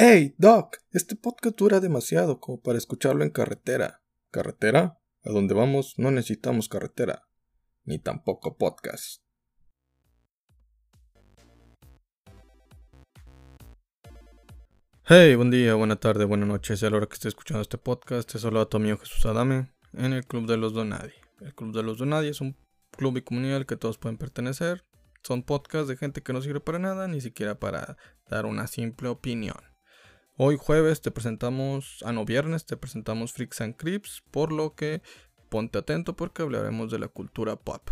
Hey, Doc, este podcast dura demasiado como para escucharlo en carretera. ¿Carretera? A donde vamos no necesitamos carretera, ni tampoco podcast. Hey, buen día, buena tarde, buena noche, sea la hora que esté escuchando este podcast. Te saluda tu amigo Jesús Adame en el Club de los Donadi. El Club de los Donadi es un club y comunidad al que todos pueden pertenecer. Son podcasts de gente que no sirve para nada, ni siquiera para dar una simple opinión. Hoy jueves te presentamos, ah no, viernes te presentamos Freaks and Creeps, por lo que ponte atento porque hablaremos de la cultura pop.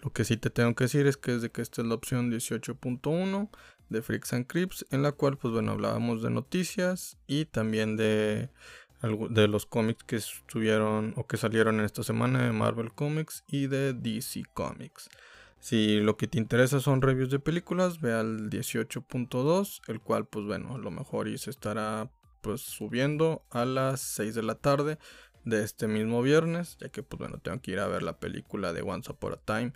Lo que sí te tengo que decir es que es que esta es la opción 18.1 de Freaks and Creeps, en la cual pues bueno hablábamos de noticias y también de, de los cómics que estuvieron o que salieron en esta semana de Marvel Comics y de DC Comics. Si lo que te interesa son reviews de películas, ve al 18.2, el cual pues bueno, a lo mejor y se estará pues subiendo a las 6 de la tarde de este mismo viernes, ya que pues bueno, tengo que ir a ver la película de Once Upon a Time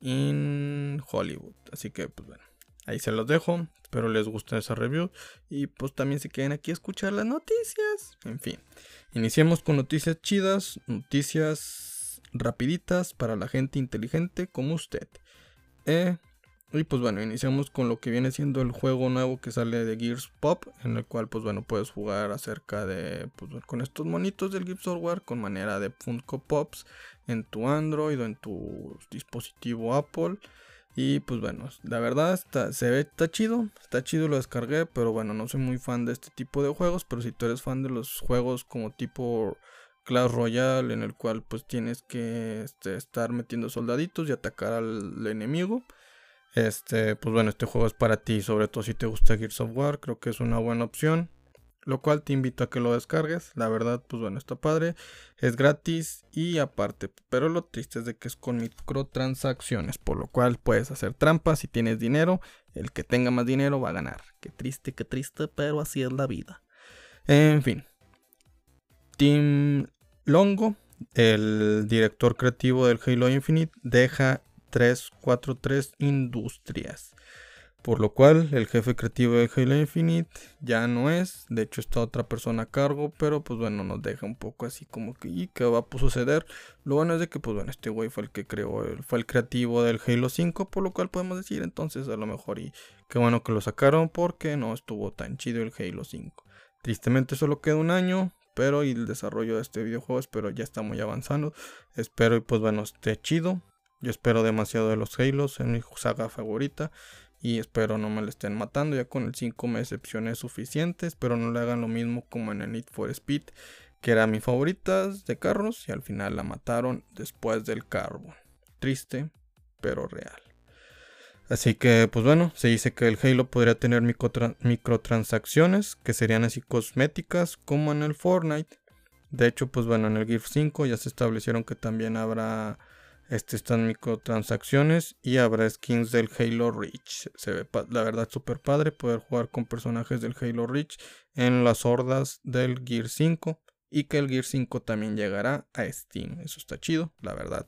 in Hollywood. Así que pues bueno, ahí se los dejo, espero les guste esa review y pues también se queden aquí a escuchar las noticias. En fin, iniciemos con noticias chidas, noticias rapiditas para la gente inteligente como usted. Eh, y pues bueno, iniciamos con lo que viene siendo el juego nuevo que sale de Gears Pop, en el cual pues bueno, puedes jugar acerca de, pues con estos monitos del Gears Software con manera de Funko Pops en tu Android o en tu dispositivo Apple. Y pues bueno, la verdad se ve, está chido, está chido, lo descargué, pero bueno, no soy muy fan de este tipo de juegos, pero si tú eres fan de los juegos como tipo Clash Royale en el cual pues tienes que este, estar metiendo soldaditos y atacar al enemigo. Este, pues bueno, este juego es para ti, sobre todo si te gusta Gears of War, creo que es una buena opción. Lo cual te invito a que lo descargues. La verdad, pues bueno, está padre. Es gratis y aparte. Pero lo triste es de que es con microtransacciones. Por lo cual puedes hacer trampas si tienes dinero. El que tenga más dinero va a ganar. Qué triste, qué triste, pero así es la vida. En fin. Team Longo, el director creativo del Halo Infinite, deja 343 industrias. Por lo cual el jefe creativo de Halo Infinite ya no es. De hecho está otra persona a cargo. Pero pues bueno, nos deja un poco así como que ¿y qué va a suceder? Lo bueno es de que pues bueno, este güey fue el que creó, fue el creativo del Halo 5. Por lo cual podemos decir entonces a lo mejor y qué bueno que lo sacaron porque no estuvo tan chido el Halo 5. Tristemente solo queda un año espero y el desarrollo de este videojuego espero ya está muy avanzando. Espero y pues bueno esté chido. Yo espero demasiado de los Halos, en mi saga favorita. Y espero no me lo estén matando. Ya con el 5 me decepcioné suficiente. Espero no le hagan lo mismo como en el Need for Speed. Que era mi favorita de carros. Y al final la mataron después del carbon. Triste, pero real. Así que, pues bueno, se dice que el Halo podría tener microtransacciones que serían así cosméticas como en el Fortnite. De hecho, pues bueno, en el GIF 5 ya se establecieron que también habrá este, estas microtransacciones y habrá skins del Halo Reach. Se ve la verdad súper padre poder jugar con personajes del Halo Reach en las hordas del Gear 5 y que el Gear 5 también llegará a Steam. Eso está chido, la verdad.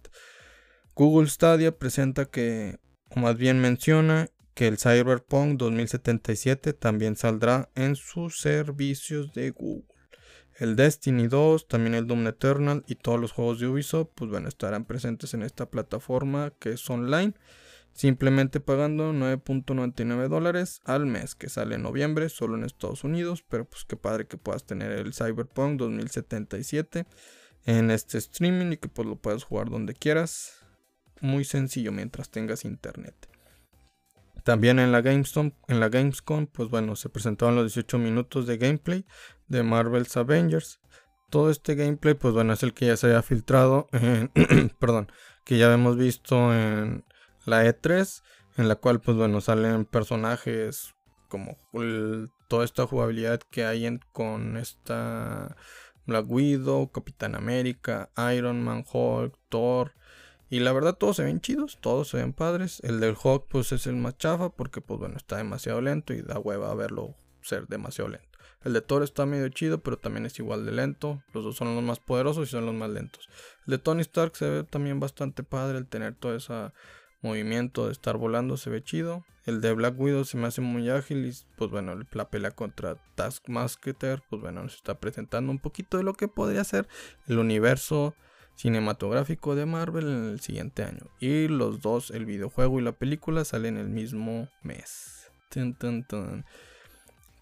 Google Stadia presenta que o más bien menciona que el Cyberpunk 2077 también saldrá en sus servicios de Google. El Destiny 2, también el Doom Eternal y todos los juegos de Ubisoft, pues bueno, estarán presentes en esta plataforma que es online, simplemente pagando 9.99 dólares al mes, que sale en noviembre, solo en Estados Unidos, pero pues qué padre que puedas tener el Cyberpunk 2077 en este streaming y que pues lo puedas jugar donde quieras muy sencillo mientras tengas internet. También en la Gamescom, en la Gamescom, pues bueno, se presentaron los 18 minutos de gameplay de Marvel's Avengers. Todo este gameplay, pues bueno, es el que ya se había filtrado, perdón, que ya hemos visto en la E3, en la cual, pues bueno, salen personajes como toda esta jugabilidad que hay con esta Black Widow, Capitán América, Iron Man, Hulk, Thor, y la verdad todos se ven chidos, todos se ven padres. El del Hawk pues es el más chafa porque pues bueno está demasiado lento y da hueva verlo ser demasiado lento. El de Thor está medio chido pero también es igual de lento. Los dos son los más poderosos y son los más lentos. El de Tony Stark se ve también bastante padre el tener toda esa movimiento de estar volando se ve chido. El de Black Widow se me hace muy ágil y pues bueno, la pelea contra Taskmaster, pues bueno, nos está presentando un poquito de lo que podría ser el universo cinematográfico de Marvel en el siguiente año. Y los dos, el videojuego y la película, salen el mismo mes.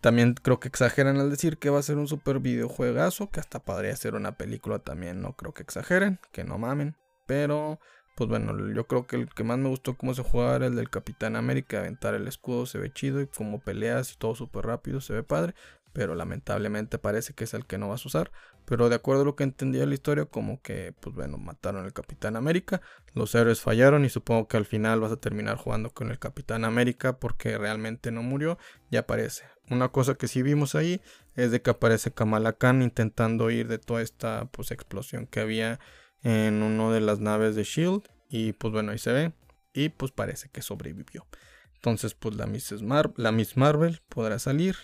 También creo que exageran al decir que va a ser un super videojuegazo, que hasta podría ser una película también, no creo que exageren, que no mamen. Pero pues bueno, yo creo que el que más me gustó cómo se jugaba era el del Capitán América, aventar el escudo se ve chido y como peleas y todo súper rápido se ve padre, pero lamentablemente parece que es el que no vas a usar. Pero de acuerdo a lo que entendí de la historia, como que, pues bueno, mataron al Capitán América, los héroes fallaron y supongo que al final vas a terminar jugando con el Capitán América porque realmente no murió y aparece. Una cosa que sí vimos ahí es de que aparece Kamala Khan intentando ir de toda esta pues explosión que había en una de las naves de Shield. Y pues bueno, ahí se ve. Y pues parece que sobrevivió. Entonces, pues la Miss Marvel podrá salir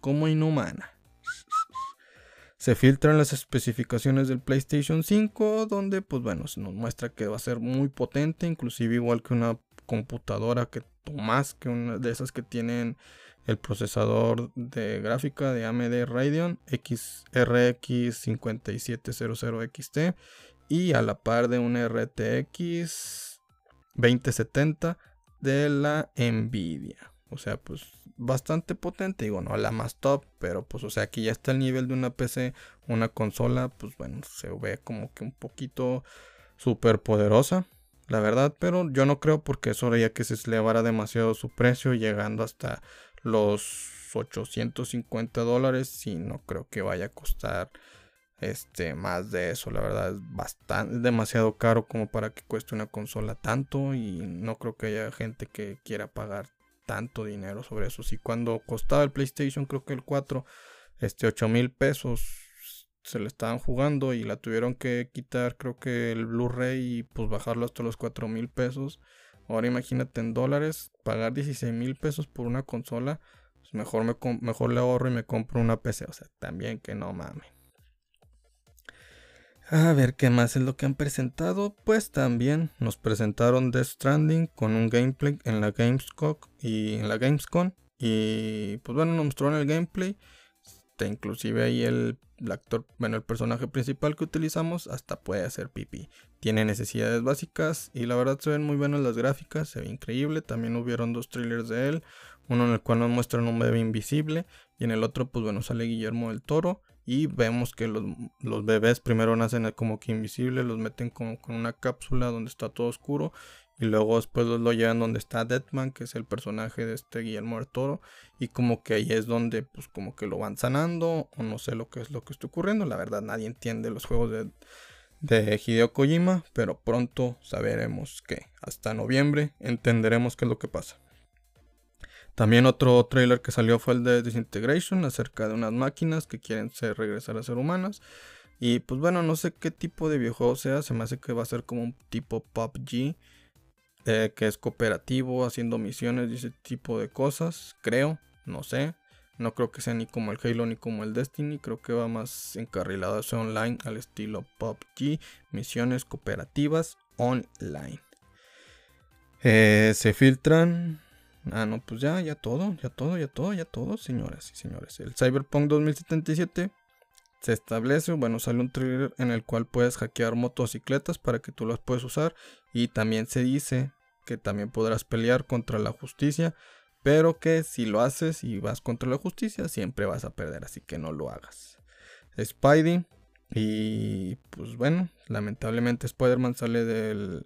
como inhumana. Se filtran las especificaciones del PlayStation 5, donde pues bueno, se nos muestra que va a ser muy potente, inclusive igual que una computadora que más que una de esas que tienen el procesador de gráfica de AMD Radeon XRX 5700 XT y a la par de un RTX 2070 de la Nvidia. O sea, pues bastante potente, digo, no la más top, pero pues o sea, aquí ya está el nivel de una PC, una consola, pues bueno, se ve como que un poquito súper poderosa, la verdad, pero yo no creo porque eso haría que se elevara demasiado su precio, llegando hasta los 850 dólares, y no creo que vaya a costar este, más de eso, la verdad es bastante, demasiado caro como para que cueste una consola tanto y no creo que haya gente que quiera pagar tanto dinero sobre eso. Si cuando costaba el PlayStation, creo que el 4, este, 8 mil pesos se le estaban jugando y la tuvieron que quitar, creo que el Blu-ray y pues bajarlo hasta los 4 mil pesos. Ahora imagínate en dólares, pagar 16 mil pesos por una consola, pues mejor, me, mejor le ahorro y me compro una PC. O sea, también que no mames. A ver qué más es lo que han presentado. Pues también nos presentaron Death Stranding con un gameplay en la Gamescom y en la Gamescom. Y pues bueno, nos mostraron el gameplay. Está inclusive ahí el, actor, bueno, el personaje principal que utilizamos hasta puede hacer pipí. Tiene necesidades básicas y la verdad se ven muy buenas las gráficas, se ve increíble. También hubieron dos trailers de él. Uno en el cual nos muestran un bebé invisible y en el otro pues bueno sale Guillermo del Toro y vemos que los, bebés primero nacen como que invisibles, los meten como con una cápsula donde está todo oscuro y luego después los lo llevan donde está Deadman, que es el personaje de este Guillermo del Toro y como que ahí es donde pues como que lo van sanando o no sé lo que es lo que está ocurriendo, la verdad nadie entiende los juegos de, de Hideo Kojima, pero pronto saberemos que hasta noviembre entenderemos qué es lo que pasa. También otro trailer que salió fue el de Disintegration acerca de unas máquinas que quieren regresar a ser humanas. Y pues bueno, no sé qué tipo de videojuego sea, se me hace que va a ser como un tipo PUBG, eh, que es cooperativo, haciendo misiones y ese tipo de cosas, creo, no sé. No creo que sea ni como el Halo ni como el Destiny, creo que va más encarrilado a online al estilo PUBG, misiones cooperativas online. Eh, se filtran Ah, no, pues ya, ya todo, ya todo, ya todo, ya todo, señoras y señores. El Cyberpunk 2077 se establece, bueno, sale un trailer en el cual puedes hackear motocicletas para que tú las puedas usar. Y también se dice que también podrás pelear contra la justicia, pero que si lo haces y vas contra la justicia, siempre vas a perder, así que no lo hagas. Spidey, y pues bueno, lamentablemente Spider-Man sale del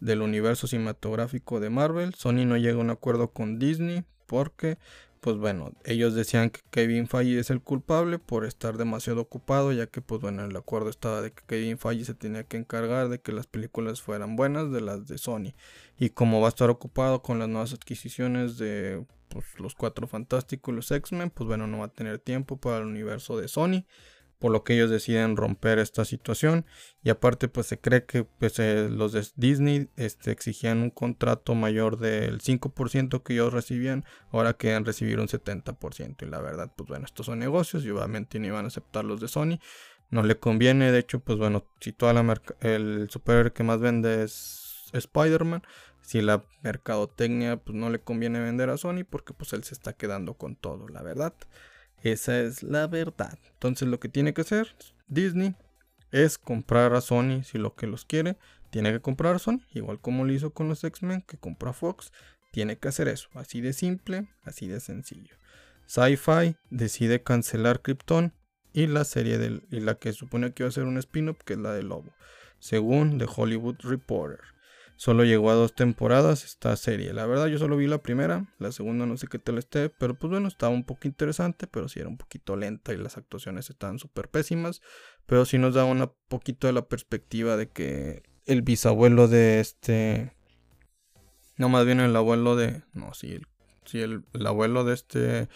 del universo cinematográfico de Marvel. Sony no llega a un acuerdo con Disney porque, pues bueno, ellos decían que Kevin Feige es el culpable por estar demasiado ocupado, ya que, pues bueno, el acuerdo estaba de que Kevin Feige se tenía que encargar de que las películas fueran buenas de las de Sony. Y como va a estar ocupado con las nuevas adquisiciones de pues, los Cuatro Fantásticos y los X-Men, pues bueno, no va a tener tiempo para el universo de Sony por lo que ellos deciden romper esta situación. Y aparte pues se cree que pues, eh, los de Disney este, exigían un contrato mayor del 5% que ellos recibían, ahora quieren recibir un 70% y la verdad pues bueno estos son negocios y obviamente no iban a aceptar los de Sony, no le conviene, de hecho pues bueno si toda la el superhéroe que más vende es Spider-Man, si la mercadotecnia pues no le conviene vender a Sony porque pues él se está quedando con todo, la verdad. Esa es la verdad. Entonces lo que tiene que hacer Disney es comprar a Sony si lo que los quiere. Tiene que comprar a Sony, igual como lo hizo con los X-Men que compró a Fox. Tiene que hacer eso, así de simple, así de sencillo. Sci-Fi decide cancelar Krypton y la serie del, y la que supone que iba a ser un spin-off que es la de Lobo, según The Hollywood Reporter. Solo llegó a dos temporadas esta serie. La verdad yo solo vi la primera, la segunda no sé qué tal esté, pero pues bueno, estaba un poco interesante, pero sí era un poquito lenta y las actuaciones estaban súper pésimas, pero sí nos da un poquito de la perspectiva de que el bisabuelo de este... No, más bien el abuelo de... No, sí, el, sí, el, abuelo de este...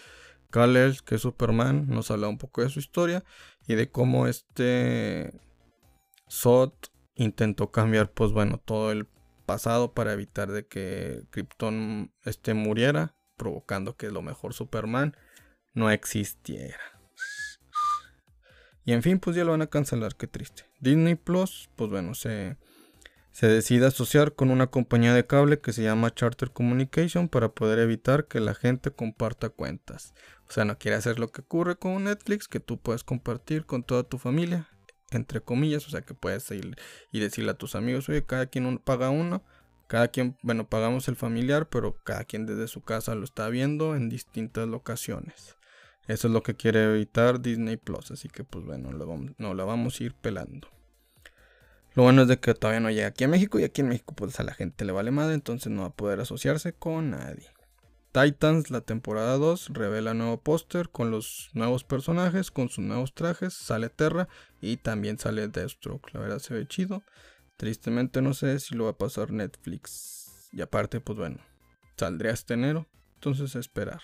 kal que es Superman, nos habla un poco de su historia y de cómo este... Sot intentó cambiar, pues bueno, todo el pasado para evitar de que Krypton este, muriera, provocando que lo mejor Superman no existiera. Y en fin, pues ya lo van a cancelar, qué triste. Disney Plus, pues bueno, se, se decide asociar con una compañía de cable que se llama Charter Communication para poder evitar que la gente comparta cuentas. O sea, no quiere hacer lo que ocurre con Netflix, que tú puedes compartir con toda tu familia entre comillas, o sea que puedes ir y decirle a tus amigos, oye, cada quien paga uno, cada quien, bueno, pagamos el familiar, pero cada quien desde su casa lo está viendo en distintas locaciones. Eso es lo que quiere evitar Disney Plus, así que pues bueno, lo no la vamos a ir pelando. Lo bueno es de que todavía no llega aquí a México y aquí en México pues a la gente le vale madre, entonces no va a poder asociarse con nadie. Titans, la temporada 2, revela nuevo póster con los nuevos personajes, con sus nuevos trajes. Sale Terra y también sale Deathstroke. La verdad se ve chido. Tristemente no sé si lo va a pasar Netflix. Y aparte, pues bueno, saldría este enero. Entonces a esperar.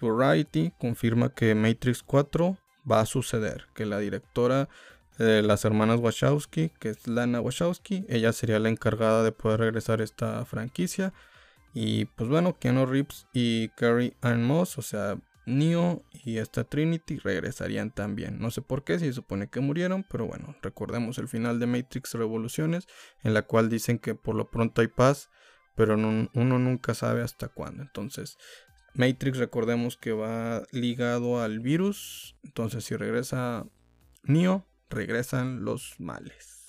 Variety confirma que Matrix 4 va a suceder. Que la directora de las hermanas Wachowski, que es Lana Wachowski, ella sería la encargada de poder regresar esta franquicia y pues bueno, Keanu Reeves y Carrie Ann Moss, o sea, Neo y esta Trinity regresarían también. No sé por qué, si se supone que murieron, pero bueno, recordemos el final de Matrix Revoluciones, en la cual dicen que por lo pronto hay paz, pero uno nunca sabe hasta cuándo. Entonces, Matrix recordemos que va ligado al virus, entonces si regresa Neo, regresan los males.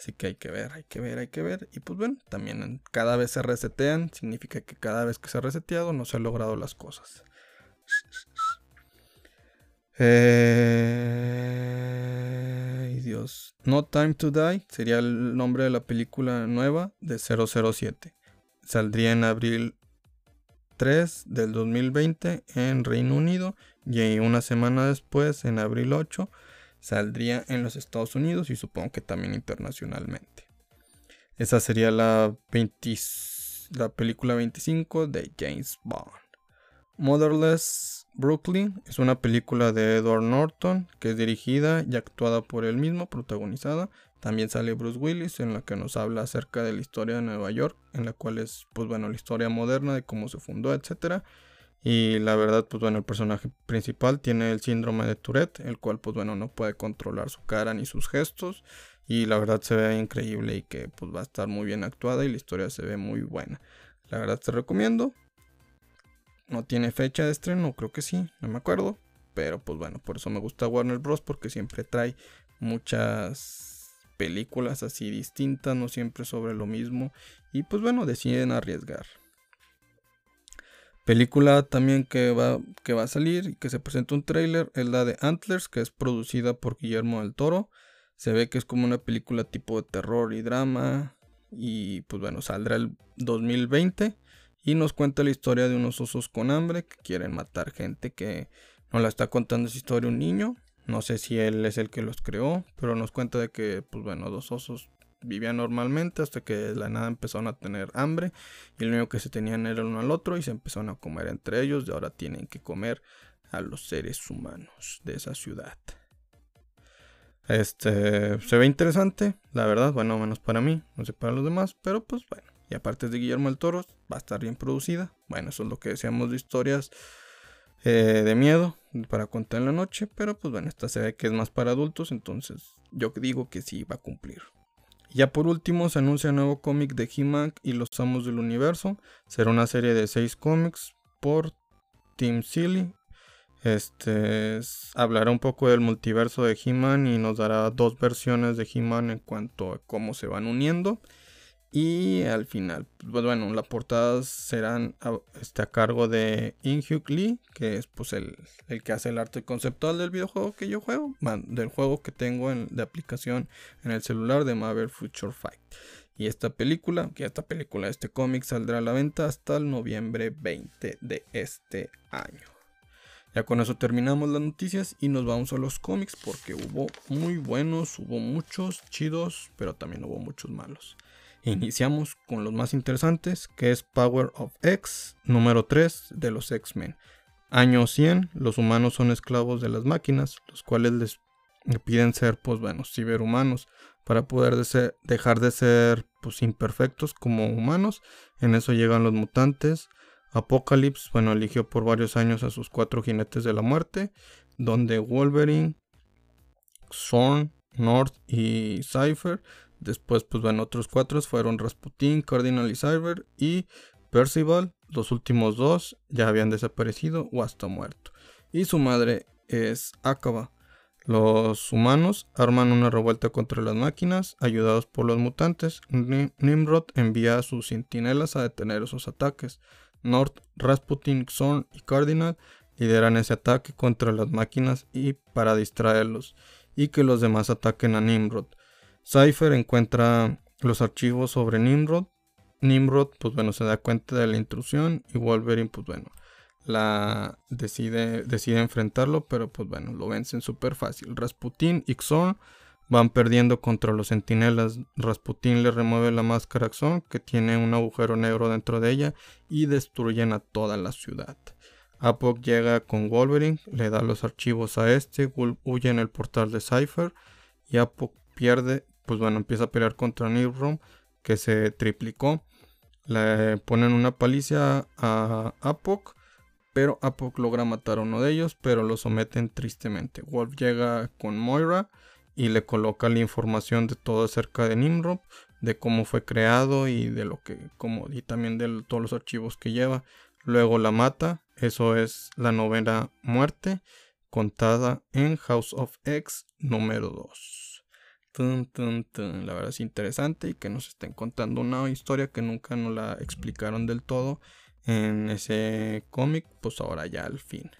Así que hay que ver, hay que ver, hay que ver. Y pues bueno, también cada vez se resetean. Significa que cada vez que se ha reseteado no se han logrado las cosas. Eh... Dios. No Time to Die sería el nombre de la película nueva de 007. Saldría en abril 3 del 2020 en Reino Unido y una semana después, en abril 8, saldría en los Estados Unidos y supongo que también internacionalmente. Esa sería la, la película 25 de James Bond. Motherless Brooklyn es una película de Edward Norton que es dirigida y actuada por él mismo, protagonizada. También sale Bruce Willis en la que nos habla acerca de la historia de Nueva York, en la cual es pues bueno la historia moderna de cómo se fundó, etcétera y la verdad, pues bueno, el personaje principal tiene el síndrome de Tourette, el cual pues bueno, no puede controlar su cara ni sus gestos. Y la verdad se ve increíble y que pues va a estar muy bien actuada y la historia se ve muy buena. La verdad te recomiendo. No tiene fecha de estreno, creo que sí, no me acuerdo. Pero pues bueno, por eso me gusta Warner Bros. porque siempre trae muchas películas así distintas, no siempre sobre lo mismo. Y pues bueno, deciden arriesgar. Película también que va, que va a salir y que se presenta un tráiler es la de Antlers, que es producida por Guillermo del Toro. Se ve que es como una película tipo de terror y drama. Y pues bueno, saldrá el 2020 y nos cuenta la historia de unos osos con hambre que quieren matar gente que nos la está contando esa historia un niño. No sé si él es el que los creó, pero nos cuenta de que, pues bueno, dos osos vivían normalmente hasta que la nada empezaron a tener hambre y lo único que se tenían era uno al otro y se empezaron a comer entre ellos y ahora tienen que comer a los seres humanos de esa ciudad. Este se ve interesante, la verdad, bueno, menos para mí, no sé para los demás, pero pues bueno. Y aparte de Guillermo el Toro, va a estar bien producida. Bueno, eso es lo que decíamos de historias eh, de miedo para contar en la noche, pero pues bueno, esta se ve que es más para adultos, entonces yo digo que sí va a cumplir. Ya por último se anuncia un nuevo cómic de He-Man y los Amos del Universo. Será una serie de seis cómics por Team Silly. Este hablará un poco del multiverso de He-Man y nos dará dos versiones de He-Man en cuanto a cómo se van uniendo. Y al final, pues bueno, las portadas serán a, este, a cargo de Inhyuk Lee, que es pues el, que hace el arte conceptual del videojuego que yo juego, del juego que tengo en, de aplicación en el celular de Marvel Future Fight. Y esta película, que esta película, este cómic saldrá a la venta hasta el noviembre 20 de este año. Ya con eso terminamos las noticias y nos vamos a los cómics porque hubo muy buenos, hubo muchos chidos, pero también hubo muchos malos. Iniciamos con los más interesantes, que es Power of X, número 3 de los X-Men. Año 100, los humanos son esclavos de las máquinas, los cuales les piden ser, pues bueno, ciberhumanos, para poder dejar de ser, pues, imperfectos como humanos. En eso llegan los mutantes. Apocalypse, bueno, eligió por varios años a sus cuatro jinetes de la muerte, donde Wolverine, Zorn, North y Cypher Después, pues bueno, otros cuatro fueron Rasputin, Cardinal y Cyber y Percival. Los últimos dos ya habían desaparecido o hasta muerto. Y su madre es Akaba. Los humanos arman una revuelta contra las máquinas, ayudados por los mutantes. Nimrod envía a sus centinelas a detener esos ataques. North, Rasputin, Zorn y Cardinal lideran ese ataque contra las máquinas y para distraerlos, y que los demás ataquen a Nimrod. Cypher encuentra los archivos sobre Nimrod. Nimrod, pues bueno, se da cuenta de la intrusión y Wolverine, pues bueno, la decide, decide enfrentarlo, pero pues bueno, lo vencen súper fácil. Rasputin y Xorn van perdiendo contra los sentinelas. Rasputin le remueve la máscara a Xorn, que tiene un agujero negro dentro de ella, y destruyen a toda la ciudad. Apoc llega con Wolverine, le da los archivos a este, huye en el portal de Cypher y Apoc pierde pues bueno, empieza a pelear contra Nimrod, que se triplicó. Le ponen una paliza a Apoc, pero Apoc logra matar a uno de ellos, pero lo someten tristemente. Wolf llega con Moira y le coloca la información de todo acerca de Nimrod, de cómo fue creado y de lo que, como, y también de todos los archivos que lleva. Luego la mata, eso es la novena muerte, contada en House of X número 2. La verdad es interesante y que nos estén contando una historia que nunca nos la explicaron del todo en ese cómic, pues ahora ya al fin.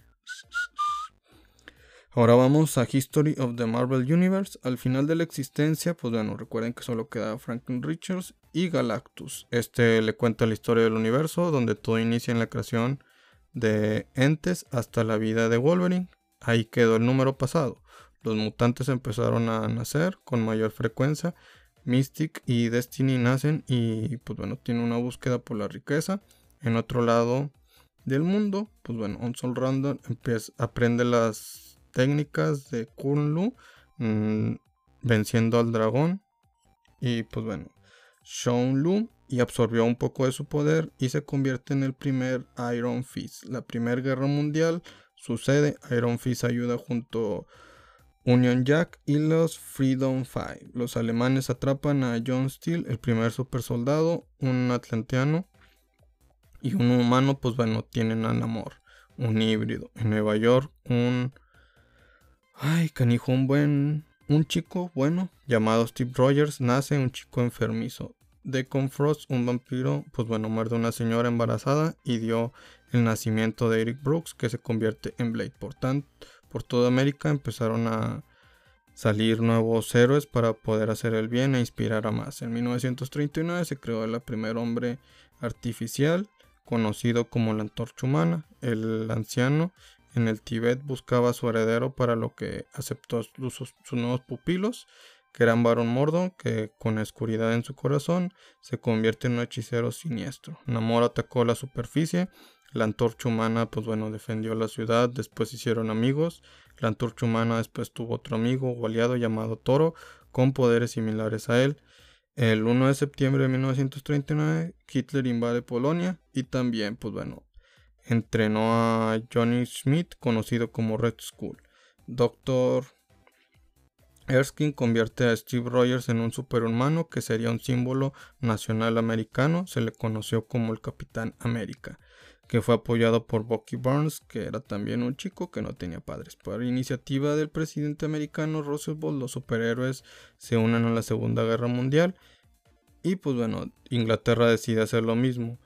Ahora vamos a History of the Marvel Universe. Al final de la existencia, pues bueno, recuerden que solo queda Franklin Richards y Galactus. Este le cuenta la historia del universo, donde todo inicia en la creación de entes hasta la vida de Wolverine. Ahí quedó el número pasado. Los mutantes empezaron a nacer con mayor frecuencia. Mystic y Destiny nacen y pues bueno, tienen una búsqueda por la riqueza. En otro lado del mundo, pues bueno, Onsol Random empieza, aprende las técnicas de Kunlu, mm, venciendo al dragón. Y pues bueno, Shaun y absorbió un poco de su poder y se convierte en el primer Iron Fist. La primera guerra mundial sucede, Iron Fist ayuda junto Union Jack y los Freedom Five. Los alemanes atrapan a John Steele, el primer super soldado, un atlanteano y un humano, pues bueno, tienen a Namor, un híbrido. En Nueva York, un... Ay, canijo, un buen... Un chico bueno llamado Steve Rogers nace, un chico enfermizo. Deacon Frost, un vampiro, pues bueno, muerde a una señora embarazada y dio el nacimiento de Eric Brooks, que se convierte en Blade. Por tanto, por toda América empezaron a salir nuevos héroes para poder hacer el bien e inspirar a más. En 1939 se creó el primer hombre artificial, conocido como la antorcha humana. El anciano en el Tíbet buscaba a su heredero para lo que aceptó sus, nuevos pupilos, que eran Baron Mordo, que con oscuridad en su corazón se convierte en un hechicero siniestro. Namor atacó la superficie la antorcha humana, pues bueno, defendió la ciudad, después hicieron amigos. La antorcha humana después tuvo otro amigo o aliado llamado Toro, con poderes similares a él. El 1 de septiembre de 1939, Hitler invade Polonia y también, pues bueno, entrenó a Johnny Schmidt, conocido como Red Skull. Doctor Erskine convierte a Steve Rogers en un superhumano que sería un símbolo nacional americano. Se le conoció como el Capitán América, que fue apoyado por Bucky Barnes, que era también un chico que no tenía padres. Por iniciativa del presidente americano Roosevelt, los superhéroes se unen a la Segunda Guerra Mundial. Y pues bueno, Inglaterra decide hacer lo mismo.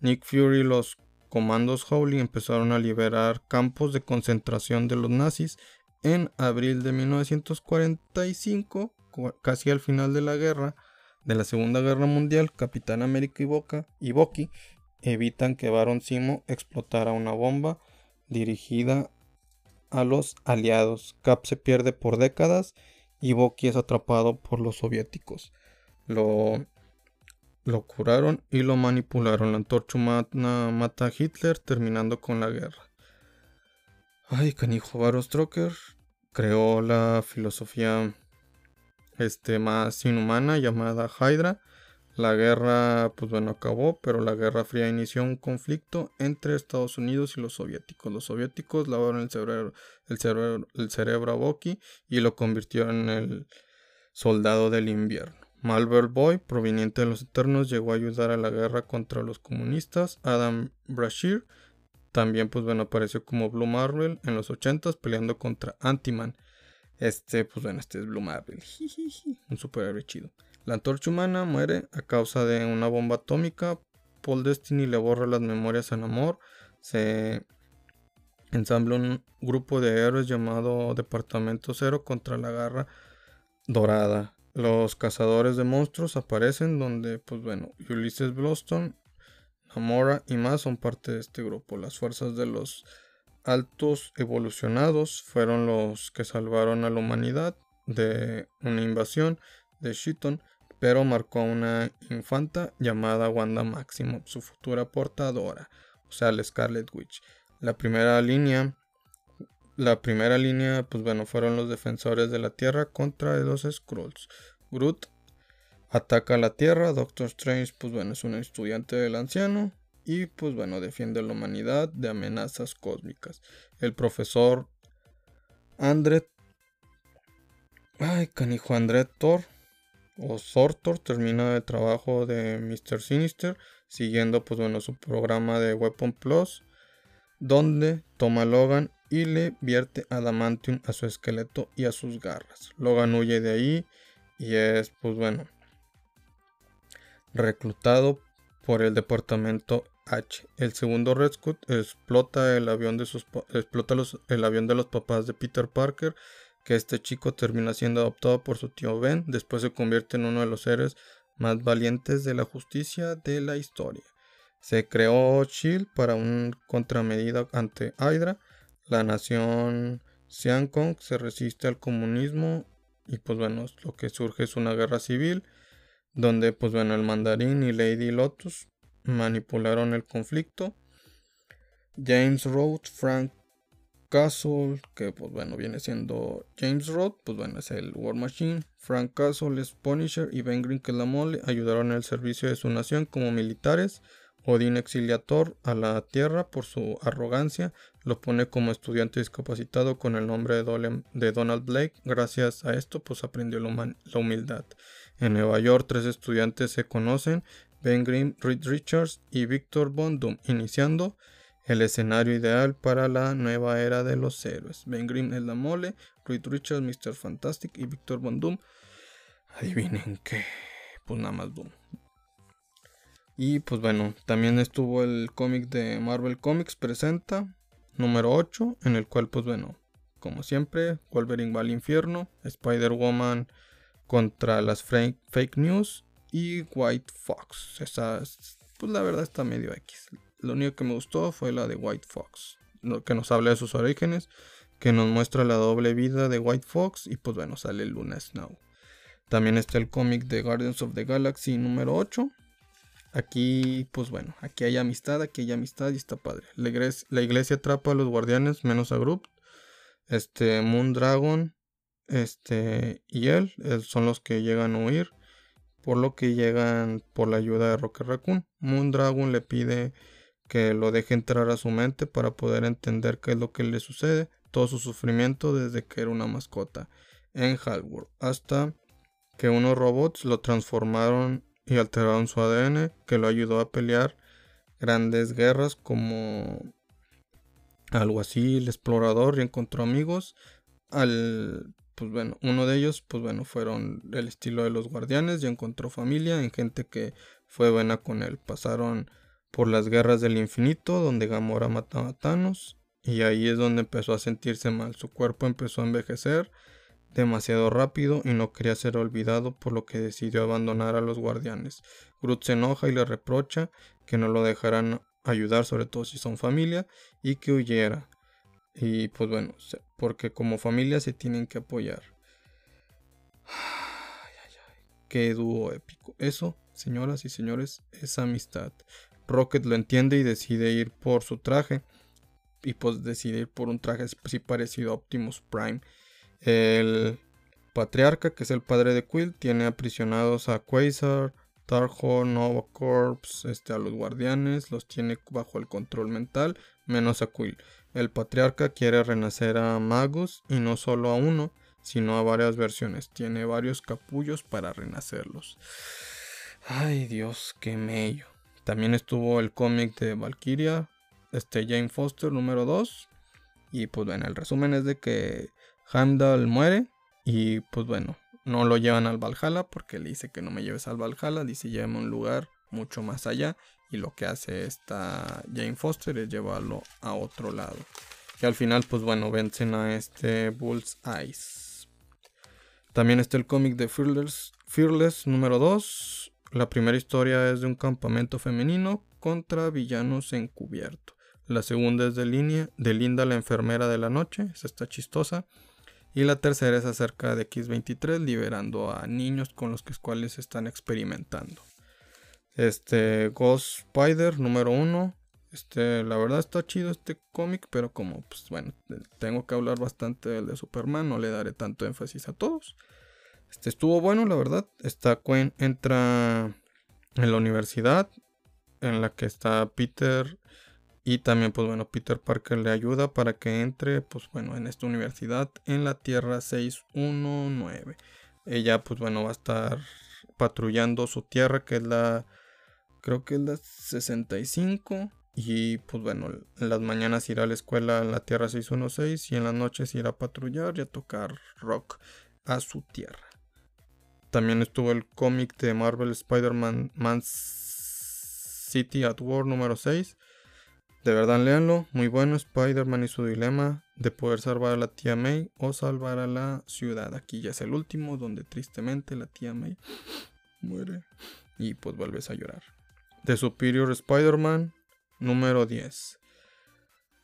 Nick Fury y los comandos Howley empezaron a liberar campos de concentración de los nazis en abril de 1945, casi al final de la guerra, de la Segunda Guerra Mundial, Capitán América y, Boca, y Bucky evitan que Baron Simo explotara una bomba dirigida a los aliados. Cap se pierde por décadas y Bucky es atrapado por los soviéticos. Lo, lo curaron y lo manipularon. La antorcha mata a Hitler terminando con la guerra. Ay, canijo, Baron Stroker creó la filosofía este, más inhumana llamada Hydra. La guerra, pues bueno, acabó, pero la Guerra Fría inició un conflicto entre Estados Unidos y los soviéticos. Los soviéticos lavaron el cerebro, el cerebro, el cerebro a Bucky y lo convirtieron en el soldado del invierno. Malvern Boy, proveniente de los Eternos, llegó a ayudar a la guerra contra los comunistas. Adam Brashear también, pues bueno, apareció como Blue Marvel en los 80s peleando contra Anti-Man. Este, pues bueno, este es Blue Marvel. Un superhéroe chido. La antorcha humana muere a causa de una bomba atómica. Paul Destiny le borra las memorias en amor. Se ensambla un grupo de héroes llamado Departamento Cero contra la garra dorada. Los cazadores de monstruos aparecen donde, pues bueno, Ulysses Bloston Amora y más son parte de este grupo. Las fuerzas de los altos evolucionados fueron los que salvaron a la humanidad de una invasión de Shiton, pero marcó a una infanta llamada Wanda Maximoff, su futura portadora, o sea, la Scarlet Witch. La primera línea, la primera línea, pues bueno, fueron los defensores de la Tierra contra los Skrulls. Groot ataca la Tierra. Doctor Strange, pues bueno, es un estudiante del anciano. Y pues bueno, defiende la humanidad de amenazas cósmicas. El profesor Andret. Ay, canijo Andret Thor. O Sortor termina el trabajo de Mr. Sinister. Siguiendo, pues bueno, su programa de Weapon Plus. Donde toma a Logan y le vierte adamantium a su esqueleto y a sus garras. Logan huye de ahí. Y es, pues bueno, reclutado por el departamento H. El segundo Red explota el avión de sus explota el avión de los papás de Peter Parker, que este chico termina siendo adoptado por su tío Ben, después se convierte en uno de los seres más valientes de la justicia de la historia. Se creó Shield para un contramedida ante Hydra. La nación Kong se resiste al comunismo y pues bueno, lo que surge es una guerra civil donde pues bueno el mandarín y Lady Lotus manipularon el conflicto. James Rhodes, Frank Castle, que pues bueno viene siendo James Rhodes, pues bueno es el War Machine. Frank Castle es Punisher y Ben Green que la mole ayudaron el servicio de su nación como militares. Odin exiliator a la tierra por su arrogancia lo pone como estudiante discapacitado con el nombre de, Donald Blake. Gracias a esto pues aprendió la humildad. En Nueva York, tres estudiantes se conocen, Ben Grimm, Reed Richards y Victor Von iniciando el escenario ideal para la nueva era de los héroes. Ben Grimm es la mole, Reed Richards, Mr. Fantastic y Victor Von Doom. Adivinen qué, pues nada más Doom. Y pues bueno, también estuvo el cómic de Marvel Comics presenta número 8, en el cual pues bueno, como siempre, Wolverine va al infierno, Spider-Woman contra las fake news y White Fox. Esa, pues la verdad está medio X. Lo único que me gustó fue la de White Fox, que nos habla de sus orígenes, que nos muestra la doble vida de White Fox y pues bueno, sale Luna Snow. También está el cómic de Guardians of the Galaxy número 8. Aquí, pues bueno, aquí hay amistad, aquí hay amistad y está padre. La iglesia, atrapa a los guardianes menos a Groot. Este, Moon Dragon este, y él, son los que llegan a huir, por lo que llegan por la ayuda de Rocket Raccoon. Moondragon le pide que lo deje entrar a su mente para poder entender qué es lo que le sucede, todo su sufrimiento desde que era una mascota. en Halworld. Hasta que unos robots lo transformaron y alteraron su ADN, que lo ayudó a pelear grandes guerras como algo así, el explorador y encontró amigos. Al, pues bueno, uno de ellos, pues bueno, fueron el estilo de los guardianes y encontró familia en gente que fue buena con él. Pasaron por las guerras del infinito, donde Gamora mataba a Thanos, y ahí es donde empezó a sentirse mal. Su cuerpo empezó a envejecer demasiado rápido y no quería ser olvidado, por lo que decidió abandonar a los guardianes. Groot se enoja y le reprocha que no lo dejarán ayudar, sobre todo si son familia, y que huyera. Y pues bueno, porque como familia se tienen que apoyar. Qué dúo épico. Eso, señoras y señores, es amistad. Rocket lo entiende y decide ir por su traje. Y pues decide ir por un traje así parecido a Optimus Prime. El patriarca, que es el padre de Quill, tiene aprisionados a Quasar, Tarjo, Nova Corps, este, a los guardianes, los tiene bajo el control mental, menos a Quill. El patriarca quiere renacer a Magus y no solo a uno, sino a varias versiones. Tiene varios capullos para renacerlos. Ay Dios, qué mello. También estuvo el cómic de Valkyria, este Jane Foster número 2. Y pues bueno, el resumen es de que Heimdall muere y pues bueno, no lo llevan al Valhalla porque le dice que no me lleves al Valhalla, dice llévame a un lugar mucho más allá y lo que hace esta Jane Foster es llevarlo a otro lado. Y al final pues bueno, vencen a este Bull's Eyes. También está el cómic de Fearless, Fearless número 2. La primera historia es de un campamento femenino contra villanos encubierto. La segunda es de línea, de Linda la enfermera de la noche, esa está chistosa. Y la tercera es acerca de X23, liberando a niños con los que cuales están experimentando. Este Ghost Spider número uno. Este, la verdad está chido este cómic, pero como pues bueno, tengo que hablar bastante del de Superman, no le daré tanto énfasis a todos. Este estuvo bueno, la verdad. Esta Queen entra en la universidad en la que está Peter y también, pues bueno, Peter Parker le ayuda para que entre, pues bueno, en esta universidad en la Tierra 619. Ella, pues bueno, va a estar patrullando su tierra, que es la, creo que es la 65. Y pues bueno, en las mañanas irá a la escuela en la Tierra 616 y en las noches irá a patrullar y a tocar rock a su tierra. También estuvo el cómic de Marvel Spider-Man Man City at War número 6 de verdad, léanlo. Muy bueno. Spider-Man y su dilema de poder salvar a la tía May o salvar a la ciudad. Aquí ya es el último, donde tristemente la tía May muere y pues vuelves a llorar. The Superior Spider-Man número 10.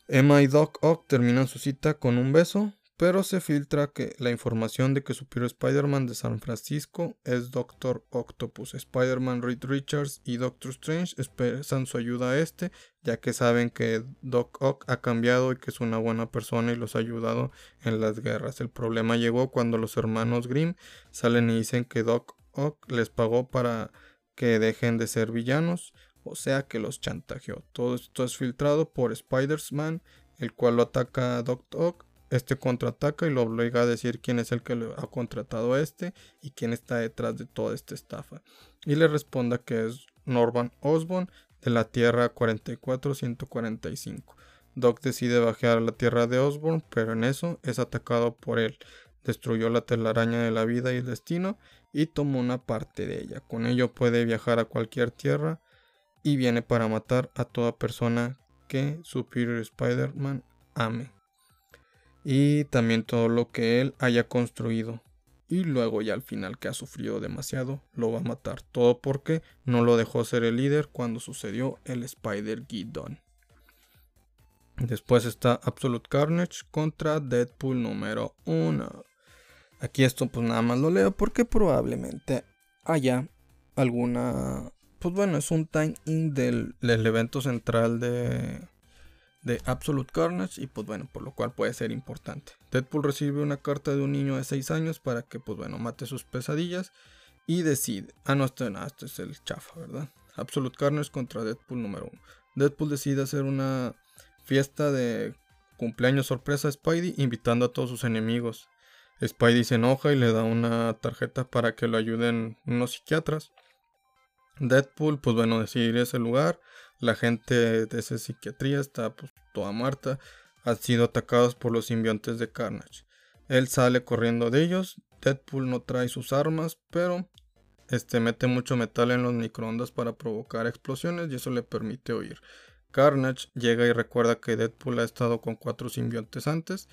Emma y Doc Ock terminan su cita con un beso, pero se filtra que la información de que Superior Spider-Man de San Francisco es Doctor Octopus. Spider-Man Reed Richards y Doctor Strange esperan su ayuda a este, ya que saben que Doc Ock ha cambiado y que es una buena persona y los ha ayudado en las guerras. El problema llegó cuando los hermanos Grimm salen y dicen que Doc Ock les pagó para que dejen de ser villanos, o sea que los chantajeó. Todo esto es filtrado por Spider-Man, el cual lo ataca a Doc Ock este contraataca y lo obliga a decir quién es el que le ha contratado a este y quién está detrás de toda esta estafa. Y le responda que es Norman Osborn de la Tierra 44145. Doc decide bajar a la Tierra de Osborn, pero en eso es atacado por él. Destruyó la telaraña de la vida y el destino y tomó una parte de ella. Con ello puede viajar a cualquier tierra y viene para matar a toda persona que Superior Spider-Man ame y también todo lo que él haya construido. Y luego ya al final que ha sufrido demasiado, lo va a matar. Todo porque no lo dejó ser el líder cuando sucedió el Spider-Geddon. Después está Absolute Carnage contra Deadpool número 1. Aquí esto pues nada más lo leo porque probablemente haya alguna... Pues bueno, es un time-in del, del evento central de, de Absolute Carnage y pues bueno, por lo cual puede ser importante. Deadpool recibe una carta de un niño de 6 años para que pues bueno, mate sus pesadillas y decide, ah no, no, este es el chafa, ¿verdad? Absolute Carnage contra Deadpool número 1. Deadpool decide hacer una fiesta de cumpleaños sorpresa a Spidey invitando a todos sus enemigos. Spidey se enoja y le da una tarjeta para que lo ayuden unos psiquiatras. Deadpool, pues bueno, decide ir a ese lugar. La gente de esa psiquiatría está pues, toda muerta. Han sido atacados por los simbiontes de Carnage. Él sale corriendo de ellos. Deadpool no trae sus armas, pero este mete mucho metal en los microondas para provocar explosiones y eso le permite huir. Carnage llega y recuerda que Deadpool ha estado con cuatro simbiontes antes,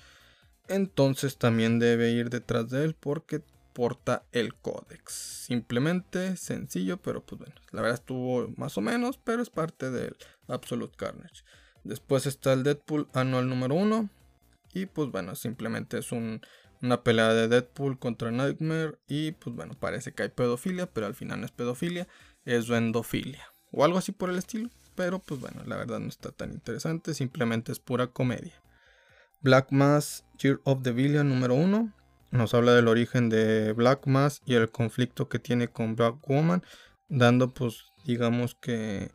entonces también debe ir detrás de él porque porta el códex. Simplemente sencillo, pero pues bueno, la verdad estuvo más o menos, pero es parte del Absolute Carnage. Después está el Deadpool anual número 1 y pues bueno, simplemente es una pelea de Deadpool contra Nightmare y pues bueno, parece que hay pedofilia, pero al final no es pedofilia, es endofilia o algo así por el estilo. Pero pues bueno, la verdad no está tan interesante, simplemente es pura comedia. Black Mass Year of the Villain número 1 nos habla del origen de Black Mass y el conflicto que tiene con Black Woman, dando pues digamos que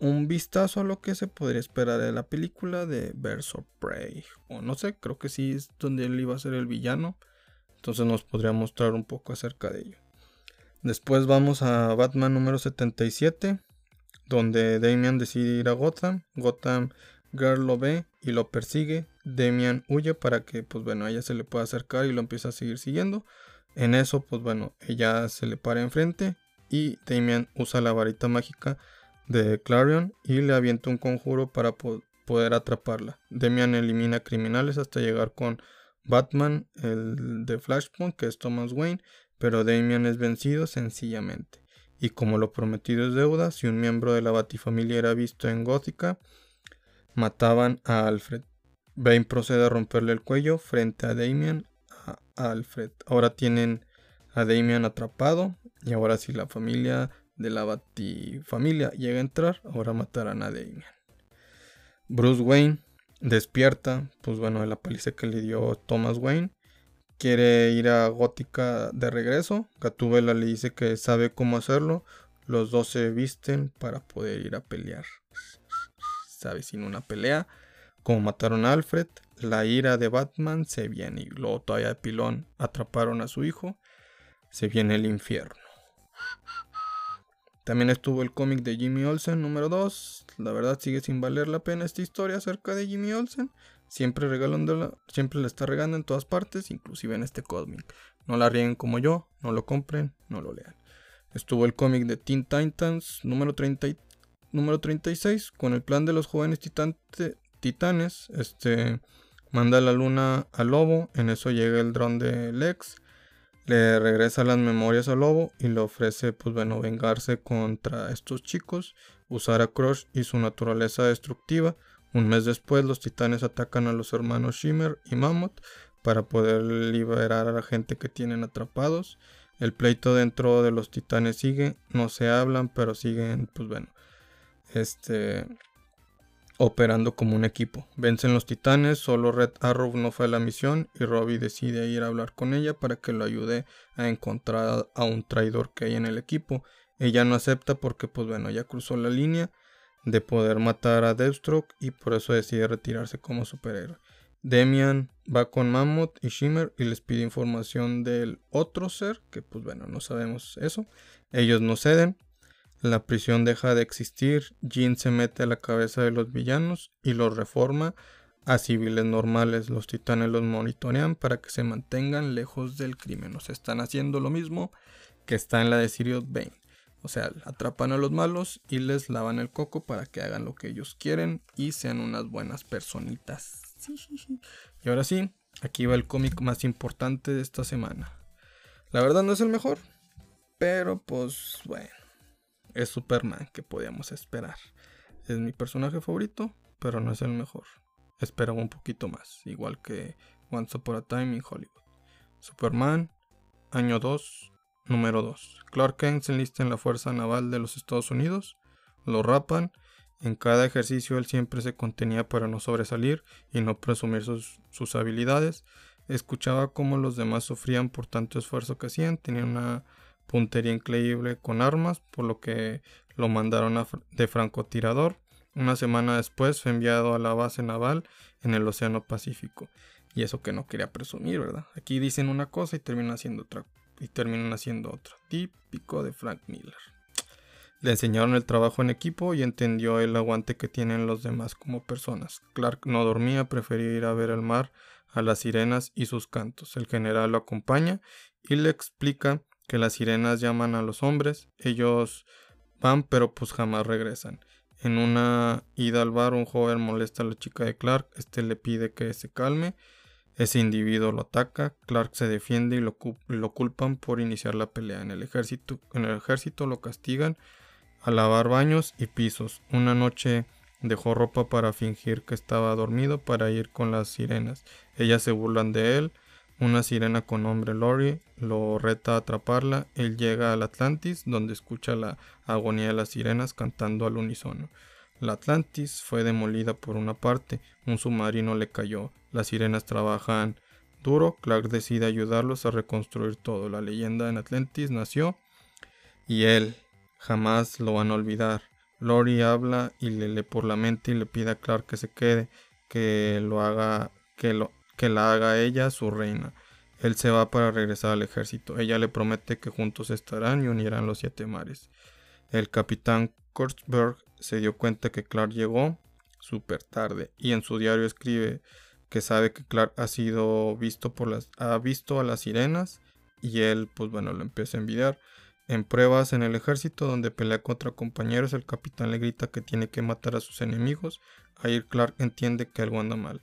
un vistazo a lo que se podría esperar de la película de of Prey. O no sé, creo que sí es donde él iba a ser el villano. Entonces nos podría mostrar un poco acerca de ello. Después vamos a Batman número 77 donde Damian decide ir a Gotham. Gotham Girl lo ve y lo persigue. Damian huye para que, pues bueno, ella se le pueda acercar y lo empieza a seguir siguiendo. En eso, pues bueno, ella se le para enfrente y Damian usa la varita mágica de Clarion y le avienta un conjuro para poder atraparla. Damian elimina criminales hasta llegar con Batman, el de Flashpoint, que es Thomas Wayne, pero Damian es vencido sencillamente y como lo prometido es deuda, si un miembro de la Batifamilia era visto en Gótica, mataban a Alfred. Bane procede a romperle el cuello frente a Damian a Alfred. Ahora tienen a Damian atrapado y ahora si la familia de la Batifamilia llega a entrar, ahora matarán a Damian. Bruce Wayne despierta, pues bueno, de la paliza que le dio Thomas Wayne quiere ir a Gótica de regreso. Gatúbela le dice que sabe cómo hacerlo. Los dos se visten para poder ir a pelear. Sabe sin una pelea. Como mataron a Alfred, la ira de Batman se viene. Y luego todavía de pilón atraparon a su hijo. Se viene el infierno. También estuvo el cómic de Jimmy Olsen número 2. La verdad sigue sin valer la pena esta historia acerca de Jimmy Olsen. Siempre siempre la está regando en todas partes, inclusive en este cómic. No la rieguen como yo, no lo compren, no lo lean. Estuvo el cómic de Teen Titans número, 30 número 36 con el plan de los jóvenes titanes. Este manda la luna al lobo, en eso llega el dron de Lex, le regresa las memorias al lobo y le ofrece pues bueno vengarse contra estos chicos, usar a Crush y su naturaleza destructiva un mes después, los titanes atacan a los hermanos Shimmer y Mammoth para poder liberar a la gente que tienen atrapados. El pleito dentro de los titanes sigue, no se hablan, pero siguen, pues bueno, este, operando como un equipo. Vencen los titanes, solo Red Arrow no fue a la misión y Robbie decide ir a hablar con ella para que lo ayude a encontrar a un traidor que hay en el equipo. Ella no acepta porque, pues bueno, ya cruzó la línea de poder matar a Deathstroke y por eso decide retirarse como superhéroe. Demian va con Mammoth y Shimmer y les pide información del otro ser, que pues bueno, no sabemos eso. Ellos no ceden. La prisión deja de existir. Jean se mete a la cabeza de los villanos y los reforma a civiles normales. Los titanes los monitorean para que se mantengan lejos del crimen. O sea, están haciendo lo mismo que está en la de Sirius Bane. O sea, atrapan a los malos y les lavan el coco para que hagan lo que ellos quieren y sean unas buenas personitas. Y ahora sí, aquí va el cómic más importante de esta semana. La verdad no es el mejor, pero pues bueno, es Superman que podíamos esperar. Es mi personaje favorito, pero no es el mejor. Esperaba un poquito más, igual que Once Upon a Time in Hollywood. Superman, año 2, Número 2. Clark Kent se enlista en la Fuerza Naval de los Estados Unidos. Lo rapan. En cada ejercicio él siempre se contenía para no sobresalir y no presumir sus, sus habilidades. Escuchaba cómo los demás sufrían por tanto esfuerzo que hacían. Tenía una puntería increíble con armas, por lo que lo mandaron a, de francotirador. Una semana después fue enviado a la base naval en el Océano Pacífico. Y eso que no quería presumir, ¿verdad? Aquí dicen una cosa y terminan haciendo otra. Y terminan haciendo otra. Típico de Frank Miller. Le enseñaron el trabajo en equipo y entendió el aguante que tienen los demás como personas. Clark no dormía, prefería ir a ver el mar, a las sirenas y sus cantos. El general lo acompaña y le explica que las sirenas llaman a los hombres. Ellos van pero pues jamás regresan. En una ida al bar un joven molesta a la chica de Clark. Este le pide que se calme. Ese individuo lo ataca, Clark se defiende y lo, lo, culpan por iniciar la pelea. En el, ejército, en el ejército lo castigan a lavar baños y pisos. Una noche dejó ropa para fingir que estaba dormido para ir con las sirenas. Ellas se burlan de él. Una sirena con nombre Lori lo reta a atraparla. Él llega al Atlantis, donde escucha la agonía de las sirenas cantando al unísono. La Atlantis fue demolida por una parte, un submarino le cayó. Las sirenas trabajan duro. Clark decide ayudarlos a reconstruir todo. La leyenda en Atlantis nació y él, Jamás lo van a olvidar. Lori habla y le lee por la mente y le pide a Clark que se quede, que lo haga, que lo, que la haga ella su reina. Él se va para regresar al ejército. Ella le promete que juntos estarán y unirán los siete mares. El capitán Kurtzberg se dio cuenta que Clark llegó súper tarde y en su diario escribe que sabe que Clark ha sido visto por las ha visto a las sirenas y él pues bueno lo empieza a envidiar en pruebas en el ejército donde pelea contra compañeros, el capitán le grita que tiene que matar a sus enemigos. Ahí Clark entiende que algo anda mal.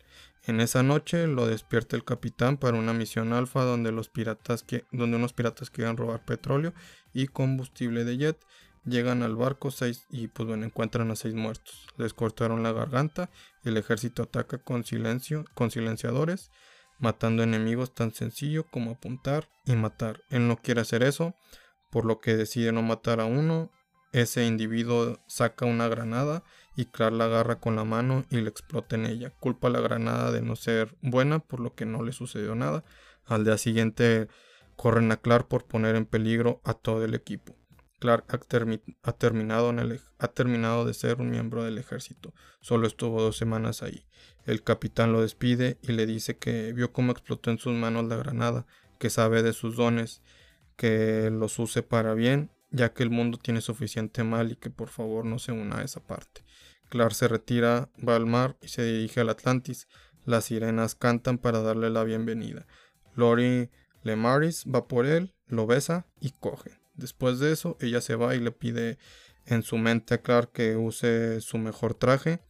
En esa noche lo despierta el capitán para una misión alfa donde, los piratas que, donde unos piratas quieren robar petróleo y combustible de jet. Llegan al barco seis, y pues bueno, encuentran a seis muertos. Les cortaron la garganta. El ejército ataca con silencio, con silenciadores, matando enemigos tan sencillo como apuntar y matar. Él no quiere hacer eso por lo que decide no matar a uno. Ese individuo saca una granada y Clark la agarra con la mano y le explota en ella. Culpa a la granada de no ser buena, por lo que no le sucedió nada. Al día siguiente corren a Clark por poner en peligro a todo el equipo. Clark ha, terminado, terminado de ser un miembro del ejército. Solo estuvo dos semanas ahí. El capitán lo despide y le dice que vio cómo explotó en sus manos la granada, que sabe de sus dones que los use para bien, ya que el mundo tiene suficiente mal y que por favor no se una a esa parte. Clark se retira, va al mar y se dirige al Atlantis. Las sirenas cantan para darle la bienvenida. Lori Lemaris va por él, lo besa y coge. Después de eso, ella se va y le pide en su mente a Clark que use su mejor traje.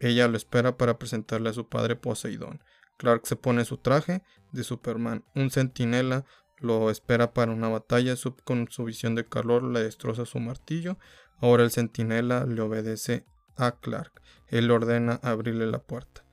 Ella lo espera para presentarle a su padre Poseidón. Clark se pone su traje de Superman. Un centinela lo espera para una batalla. Sub con su visión de calor le destroza su martillo. Ahora el centinela le obedece a Clark. Él ordena abrirle la puerta.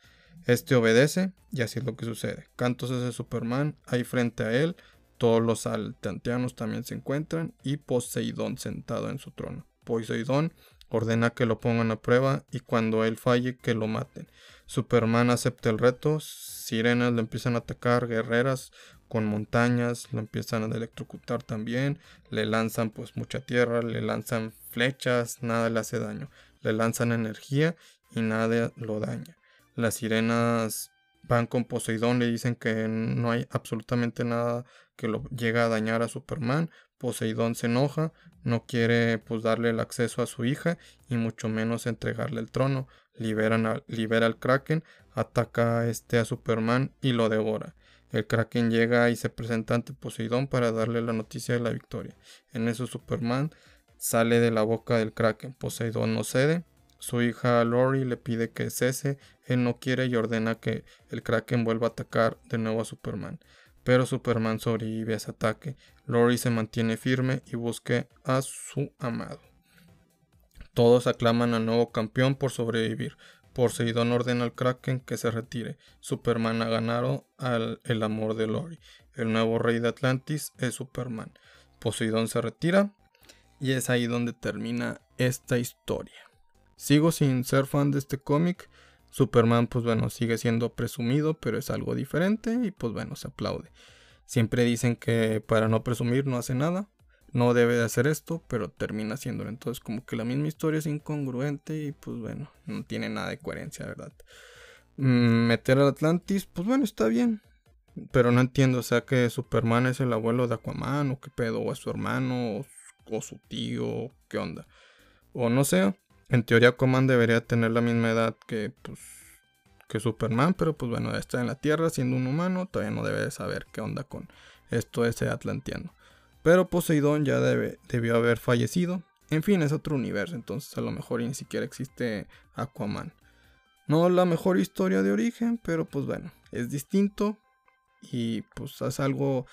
Este obedece y así es lo que sucede. Cantos es el Superman, ahí frente a él. Todos los altanteanos también se encuentran y Poseidón sentado en su trono. Poseidón ordena que lo pongan a prueba y cuando él falle que lo maten. Superman acepta el reto, sirenas le empiezan a atacar, guerreras con montañas, lo empiezan a electrocutar también, le lanzan pues mucha tierra, le lanzan flechas, nada le hace daño, le lanzan energía y nada lo daña. Las sirenas van con Poseidón, le dicen que no hay absolutamente nada que lo llegue a dañar a Superman. Poseidón se enoja, no quiere pues darle el acceso a su hija y mucho menos entregarle el trono. Liberan libera al Kraken, ataca a este a Superman y lo devora. El Kraken llega y se presenta ante Poseidón para darle la noticia de la victoria. En eso Superman sale de la boca del Kraken. Poseidón no cede. Su hija Lori le pide que cese. Él no quiere y ordena que el Kraken vuelva a atacar de nuevo a Superman. Pero Superman sobrevive a ese ataque. Lori se mantiene firme y busca a su amado. Todos aclaman al nuevo campeón por sobrevivir. Poseidón ordena al Kraken que se retire. Superman ha ganado al, el amor de Lori. El nuevo rey de Atlantis es Superman. Poseidón se retira y es ahí donde termina esta historia. Sigo sin ser fan de este cómic. Superman, pues bueno, sigue siendo presumido, pero es algo diferente y pues bueno, se aplaude. Siempre dicen que para no presumir no hace nada no debe de hacer esto, pero termina haciéndolo. Entonces, como que la misma historia es incongruente y pues bueno, no tiene nada de coherencia, ¿verdad? Mm, meter al Atlantis, pues bueno, está bien. Pero no entiendo, o sea que Superman es el abuelo de Aquaman, o qué pedo, o es su hermano, o, o su tío, qué onda. O no sé, en teoría Aquaman debería tener la misma edad que, pues, que Superman, pero pues bueno, está en la Tierra siendo un humano, todavía no debe de saber qué onda con esto ese atlantiano. Pero Poseidón ya debe, debió haber fallecido. En fin, es otro universo, entonces a lo mejor ni siquiera existe Aquaman. No la mejor historia de origen, pero pues bueno, es distinto y pues es algo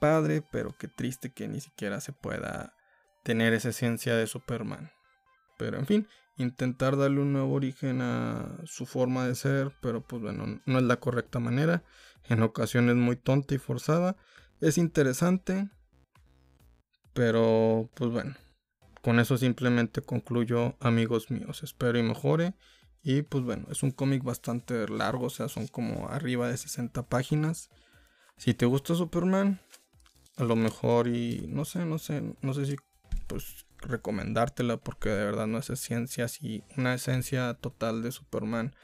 padre, pero qué triste que ni siquiera se pueda tener esa esencia de Superman. Pero en fin, intentar darle un nuevo origen a su forma de ser, pero pues bueno, no es la correcta manera. En ocasiones muy tonta y forzada. Es interesante, pero pues bueno, con eso simplemente concluyo, amigos míos. Espero y mejore. Y pues bueno, es un cómic bastante largo, o sea, son como arriba de 60 páginas. Si te gusta Superman, a lo mejor y no sé, no sé, no sé si pues recomendártela porque de verdad no es esencia así, una esencia total de Superman.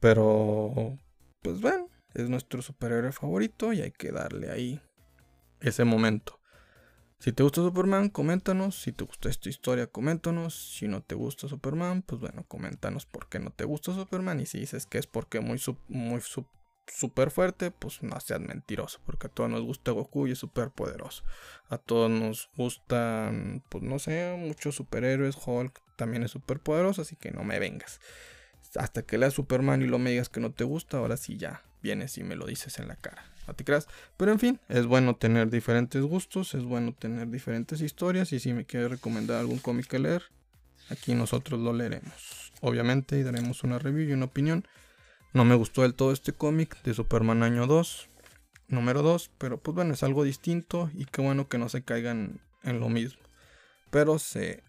Pero, pues bueno, es nuestro superhéroe favorito y hay que darle ahí ese momento. Si te gusta Superman, coméntanos. Si te gusta esta historia, coméntanos. Si no te gusta Superman, pues bueno, coméntanos por qué no te gusta Superman. Y si dices que es porque muy, muy súper fuerte, pues no seas mentiroso, porque a todos nos gusta Goku y es súper poderoso. A todos nos gustan, pues no sé, muchos superhéroes, Hulk también es súper poderoso, así que no me vengas. Hasta que leas Superman y lo me digas que no te gusta, ahora sí ya vienes y me lo dices en la cara. No te creas. Pero en fin, es bueno tener diferentes gustos, es bueno tener diferentes historias y si me quieres recomendar algún cómic que leer, aquí nosotros lo leeremos. Obviamente y daremos una review y una opinión no me gustó del todo este cómic de Superman año 2, número 2, pero pues bueno, es algo distinto y qué bueno que no se caigan en lo mismo. Pero se,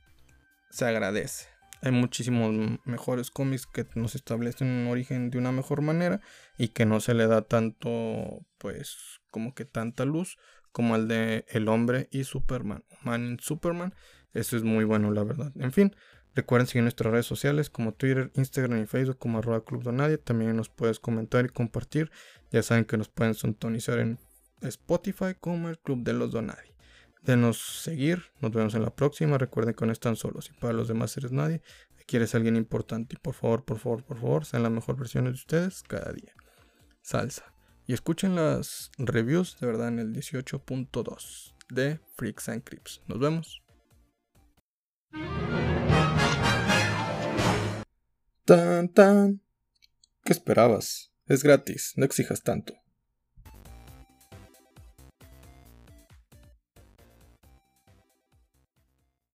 se agradece. Hay muchísimos mejores cómics que nos establecen un origen de una mejor manera y que no se le da tanto, pues, como que tanta luz como el de El Hombre y Superman. Man in Superman. Eso es muy bueno, la verdad. En fin, Recuerden seguir nuestras redes sociales como Twitter, Instagram y Facebook como arroba Club Donadia. También nos puedes comentar y compartir. Ya saben que nos pueden sintonizar en Spotify como el Club de los Donadi. Denos seguir, nos vemos en la próxima. Recuerden que no están solos y para los demás eres nadie. Aquí eres alguien importante y por favor, por favor, por favor, sean la mejor versión de ustedes cada día. Salsa. Y escuchen las reviews de verdad en el 18.2 de Freaks and Creeps. Nos vemos. Tan, tan. ¿Qué esperabas? Es gratis, no exijas tanto.